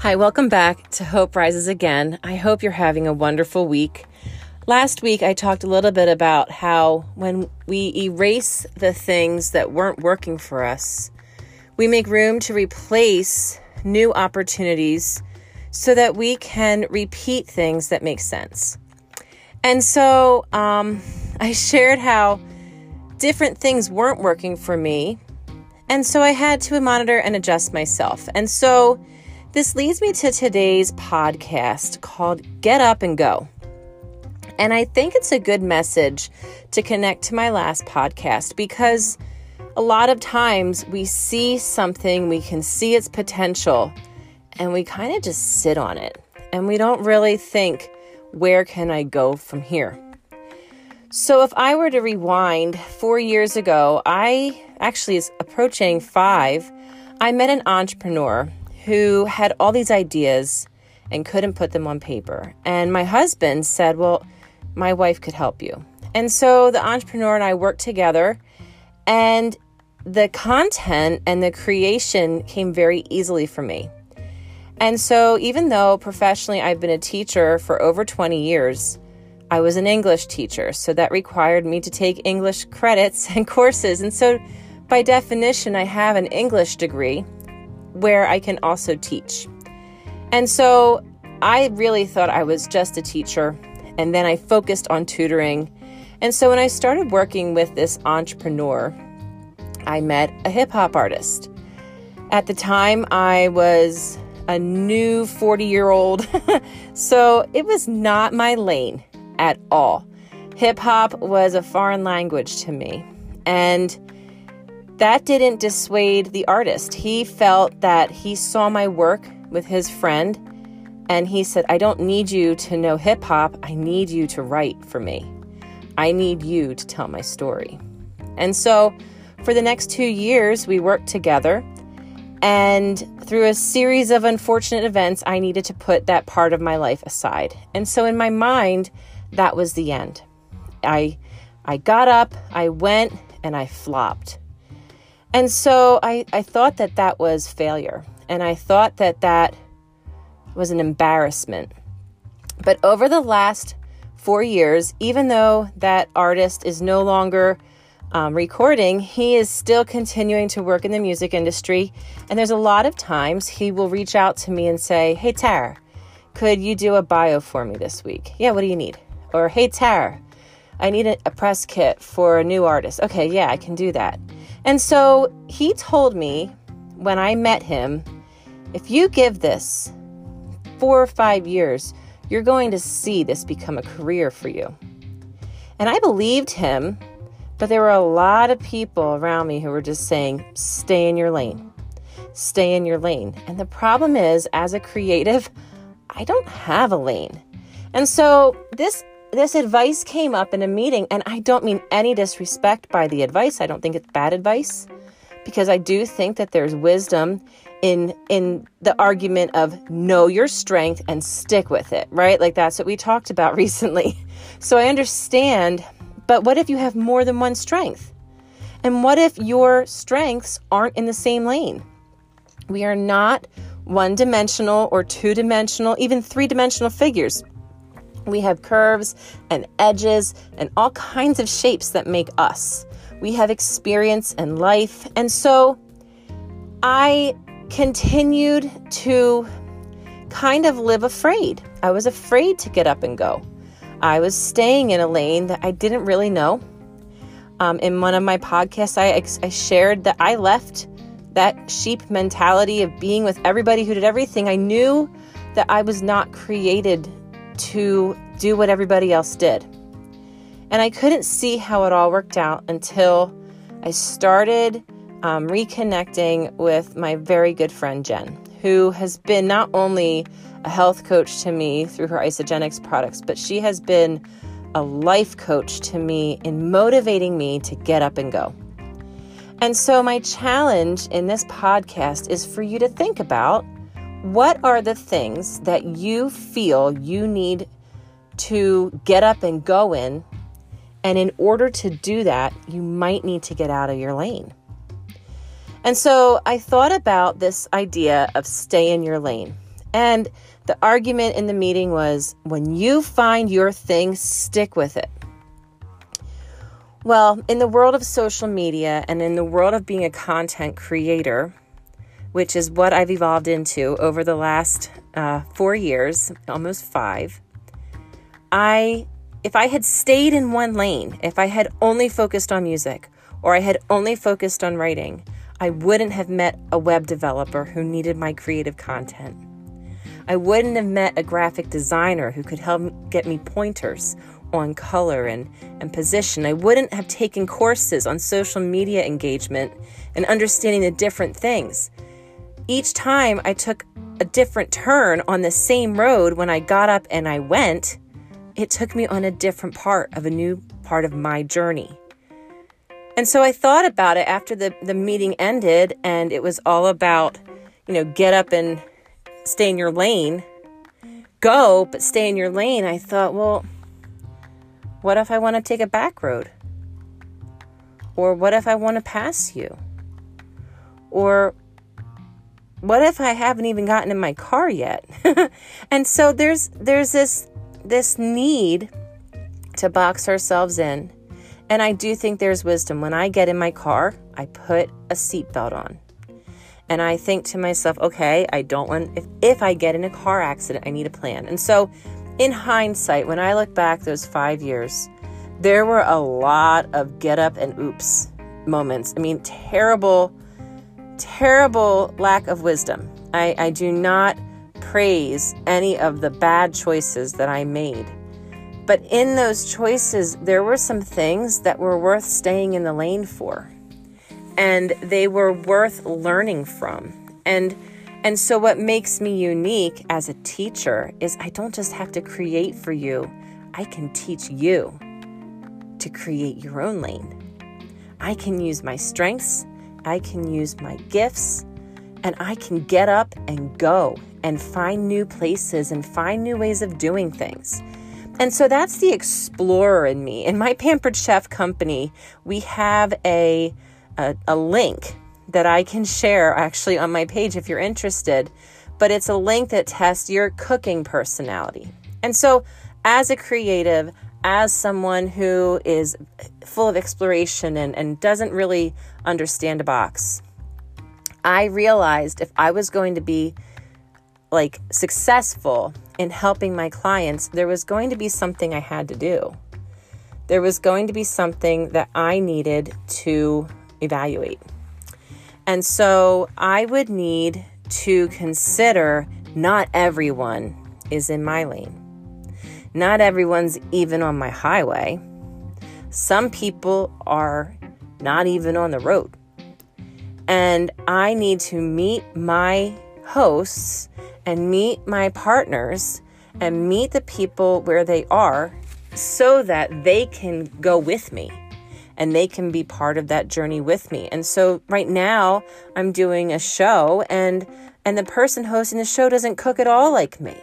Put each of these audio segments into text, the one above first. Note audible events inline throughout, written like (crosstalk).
Hi, welcome back to Hope Rises Again. I hope you're having a wonderful week. Last week, I talked a little bit about how when we erase the things that weren't working for us, we make room to replace new opportunities so that we can repeat things that make sense. And so um, (laughs) I shared how different things weren't working for me. And so I had to monitor and adjust myself. And so this leads me to today's podcast called Get Up and Go. And I think it's a good message to connect to my last podcast because a lot of times we see something, we can see its potential, and we kind of just sit on it. And we don't really think, where can I go from here? So, if I were to rewind four years ago, I actually is approaching five, I met an entrepreneur who had all these ideas and couldn't put them on paper. And my husband said, Well, my wife could help you. And so the entrepreneur and I worked together, and the content and the creation came very easily for me. And so, even though professionally I've been a teacher for over 20 years, I was an English teacher. So that required me to take English credits (laughs) and courses. And so, by definition, I have an English degree where I can also teach. And so I really thought I was just a teacher, and then I focused on tutoring. And so when I started working with this entrepreneur, I met a hip hop artist. At the time, I was a new 40 year old, (laughs) so it was not my lane at all. Hip hop was a foreign language to me. And that didn't dissuade the artist. He felt that he saw my work with his friend and he said, I don't need you to know hip hop. I need you to write for me. I need you to tell my story. And so for the next two years, we worked together. And through a series of unfortunate events, I needed to put that part of my life aside. And so in my mind, that was the end. I I got up, I went, and I flopped. And so I, I thought that that was failure. And I thought that that was an embarrassment. But over the last four years, even though that artist is no longer um, recording, he is still continuing to work in the music industry. And there's a lot of times he will reach out to me and say, Hey, Tara, could you do a bio for me this week? Yeah, what do you need? Or, Hey, Tara, I need a, a press kit for a new artist. Okay, yeah, I can do that. And so he told me when I met him if you give this four or five years, you're going to see this become a career for you. And I believed him, but there were a lot of people around me who were just saying, stay in your lane, stay in your lane. And the problem is, as a creative, I don't have a lane. And so this this advice came up in a meeting, and I don't mean any disrespect by the advice. I don't think it's bad advice because I do think that there's wisdom in in the argument of know your strength and stick with it, right? Like that's what we talked about (laughs) recently. So I understand, but what if you have more than one strength? And what if your strengths aren't in the same lane? We are not one dimensional or two dimensional, even three dimensional figures. We have curves and edges and all kinds of shapes that make us. We have experience and life. And so I continued to kind of live afraid. I was afraid to get up and go. I was staying in a lane that I didn't really know. Um, in one of my podcasts, I, I shared that I left that sheep mentality of being with everybody who did everything. I knew that I was not created to do what everybody else did. And I couldn't see how it all worked out until I started um, reconnecting with my very good friend Jen, who has been not only a health coach to me through her Isagenix products, but she has been a life coach to me in motivating me to get up and go. And so, my challenge in this podcast is for you to think about what are the things that you feel you need to get up and go in? And in order to do that, you might need to get out of your lane. And so I thought about this idea of stay in your lane. And the argument in the meeting was when you find your thing, stick with it. Well, in the world of social media and in the world of being a content creator, which is what I've evolved into over the last uh, four years, almost five, I, if I had stayed in one lane, if I had only focused on music or I had only focused on writing, I wouldn't have met a web developer who needed my creative content. I wouldn't have met a graphic designer who could help get me pointers on color and, and position. I wouldn't have taken courses on social media engagement and understanding the different things. Each time I took a different turn on the same road when I got up and I went, it took me on a different part of a new part of my journey. And so I thought about it after the, the meeting ended, and it was all about, you know, get up and stay in your lane. Go, but stay in your lane. I thought, well, what if I want to take a back road? Or what if I want to pass you? Or what if I haven't even gotten in my car yet? (laughs) and so there's there's this this need to box ourselves in. And I do think there's wisdom. When I get in my car, I put a seatbelt on. And I think to myself, okay, I don't want if if I get in a car accident, I need a plan. And so in hindsight, when I look back those five years, there were a lot of get up and oops moments. I mean, terrible, terrible lack of wisdom. I, I do not praise any of the bad choices that I made. But in those choices, there were some things that were worth staying in the lane for. And they were worth learning from. And and so, what makes me unique as a teacher is I don't just have to create for you, I can teach you to create your own lane. I can use my strengths, I can use my gifts, and I can get up and go and find new places and find new ways of doing things. And so that's the explorer in me. In my (laughs) Pampered Chef company, we have a, a, a link that I can share actually on my page if you're interested. But it's a link that tests your cooking personality. And so, as a creative, as someone who is full of exploration and, and doesn't really understand a box, I realized if I was going to be like successful in helping my clients, there was going to be something I had to do. There was going to be something that I needed to evaluate. And so I would need to consider not everyone is in my lane. Not everyone's even on my highway. Some people are not even on the road. And I need to meet my hosts and meet my partners and meet the people where they are so that they can go with me and they can be part of that journey with me. And so right now I'm doing a show and and the person hosting the show doesn't cook at all like me.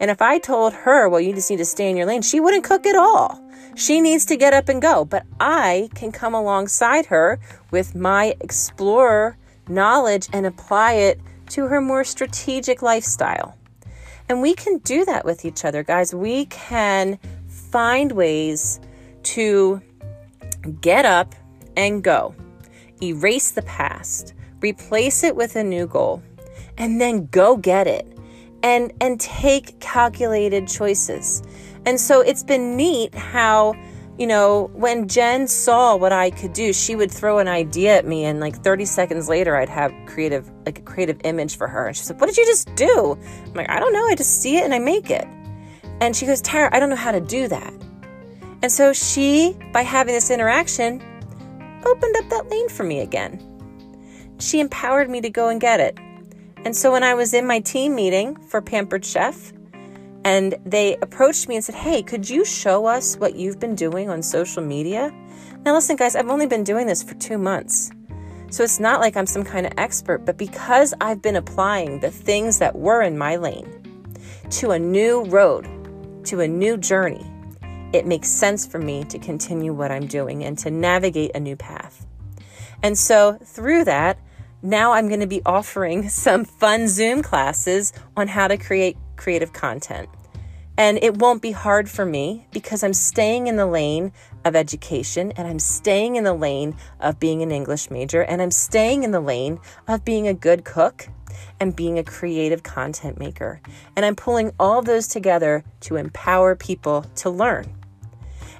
And if I told her, well, you just need to stay in your lane, she wouldn't cook at all. She needs to get up and go. But I can come alongside her with my explorer knowledge and apply it to her more strategic lifestyle. And we can do that with each other, guys. We can find ways to Get up and go. Erase the past, replace it with a new goal, and then go get it. And and take calculated choices. And so it's been neat how you know, when Jen saw what I could do, she would throw an idea at me, and like 30 seconds later, I'd have creative, like a creative image for her. And she said, "What did you just do?" I'm like, "I don't know. I just see it and I make it." And she goes, "Tara, I don't know how to do that." And so she, by having this interaction, opened up that lane for me again. She empowered me to go and get it. And so when I was in my team meeting for Pampered Chef, and they approached me and said, Hey, could you show us what you've been doing on social media? Now, listen, guys, I've only been doing this for two months. So it's not like I'm some kind of expert, but because I've been applying the things that were in my lane to a new road, to a new journey, it makes sense for me to continue what I'm doing and to navigate a new path. And so through that, now I'm going to be offering some fun Zoom classes on how to create creative content. And it won't be hard for me because I'm staying in the lane of education and I'm staying in the lane of being an English major and I'm staying in the lane of being a good cook and being a creative content maker. And I'm pulling all those together to empower people to learn.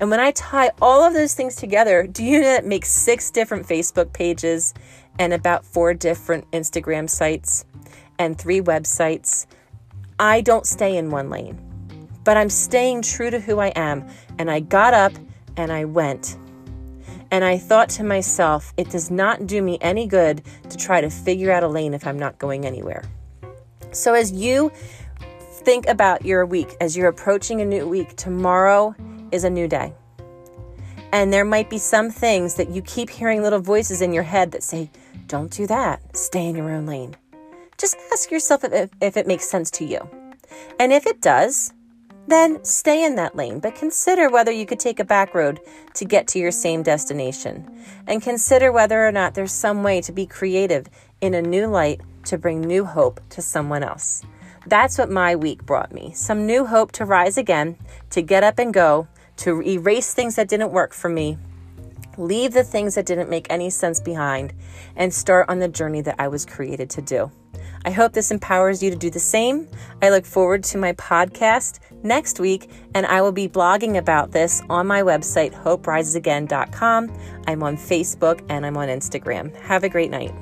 And when I tie all of those things together, do you know that makes six different Facebook pages and about four different Instagram sites and three websites? I don't stay in one lane but I'm staying true to who I am. And I got up and I went. And I thought to myself, it does not do me any good to try to figure out a lane if I'm not going anywhere. So as you think about your week, as you're approaching a new week, tomorrow is a new day. And there might be some things that you keep hearing little voices in your head that say, don't do that, stay in your own lane. Just ask yourself if, if it makes sense to you. And if it does, then stay in that lane, but consider whether you could take a back road to get to your same destination. And consider whether or not there's some way to be creative in a new light to bring new hope to someone else. That's what my week brought me some new hope to rise again, to get up and go, to erase things that didn't work for me, leave the things that didn't make any sense behind, and start on the journey that I was created to do. I hope this empowers you to do the same. I look forward to my podcast next week, and I will be blogging about this on my website, hoperisesagain.com. I'm on Facebook and I'm on Instagram. Have a great night.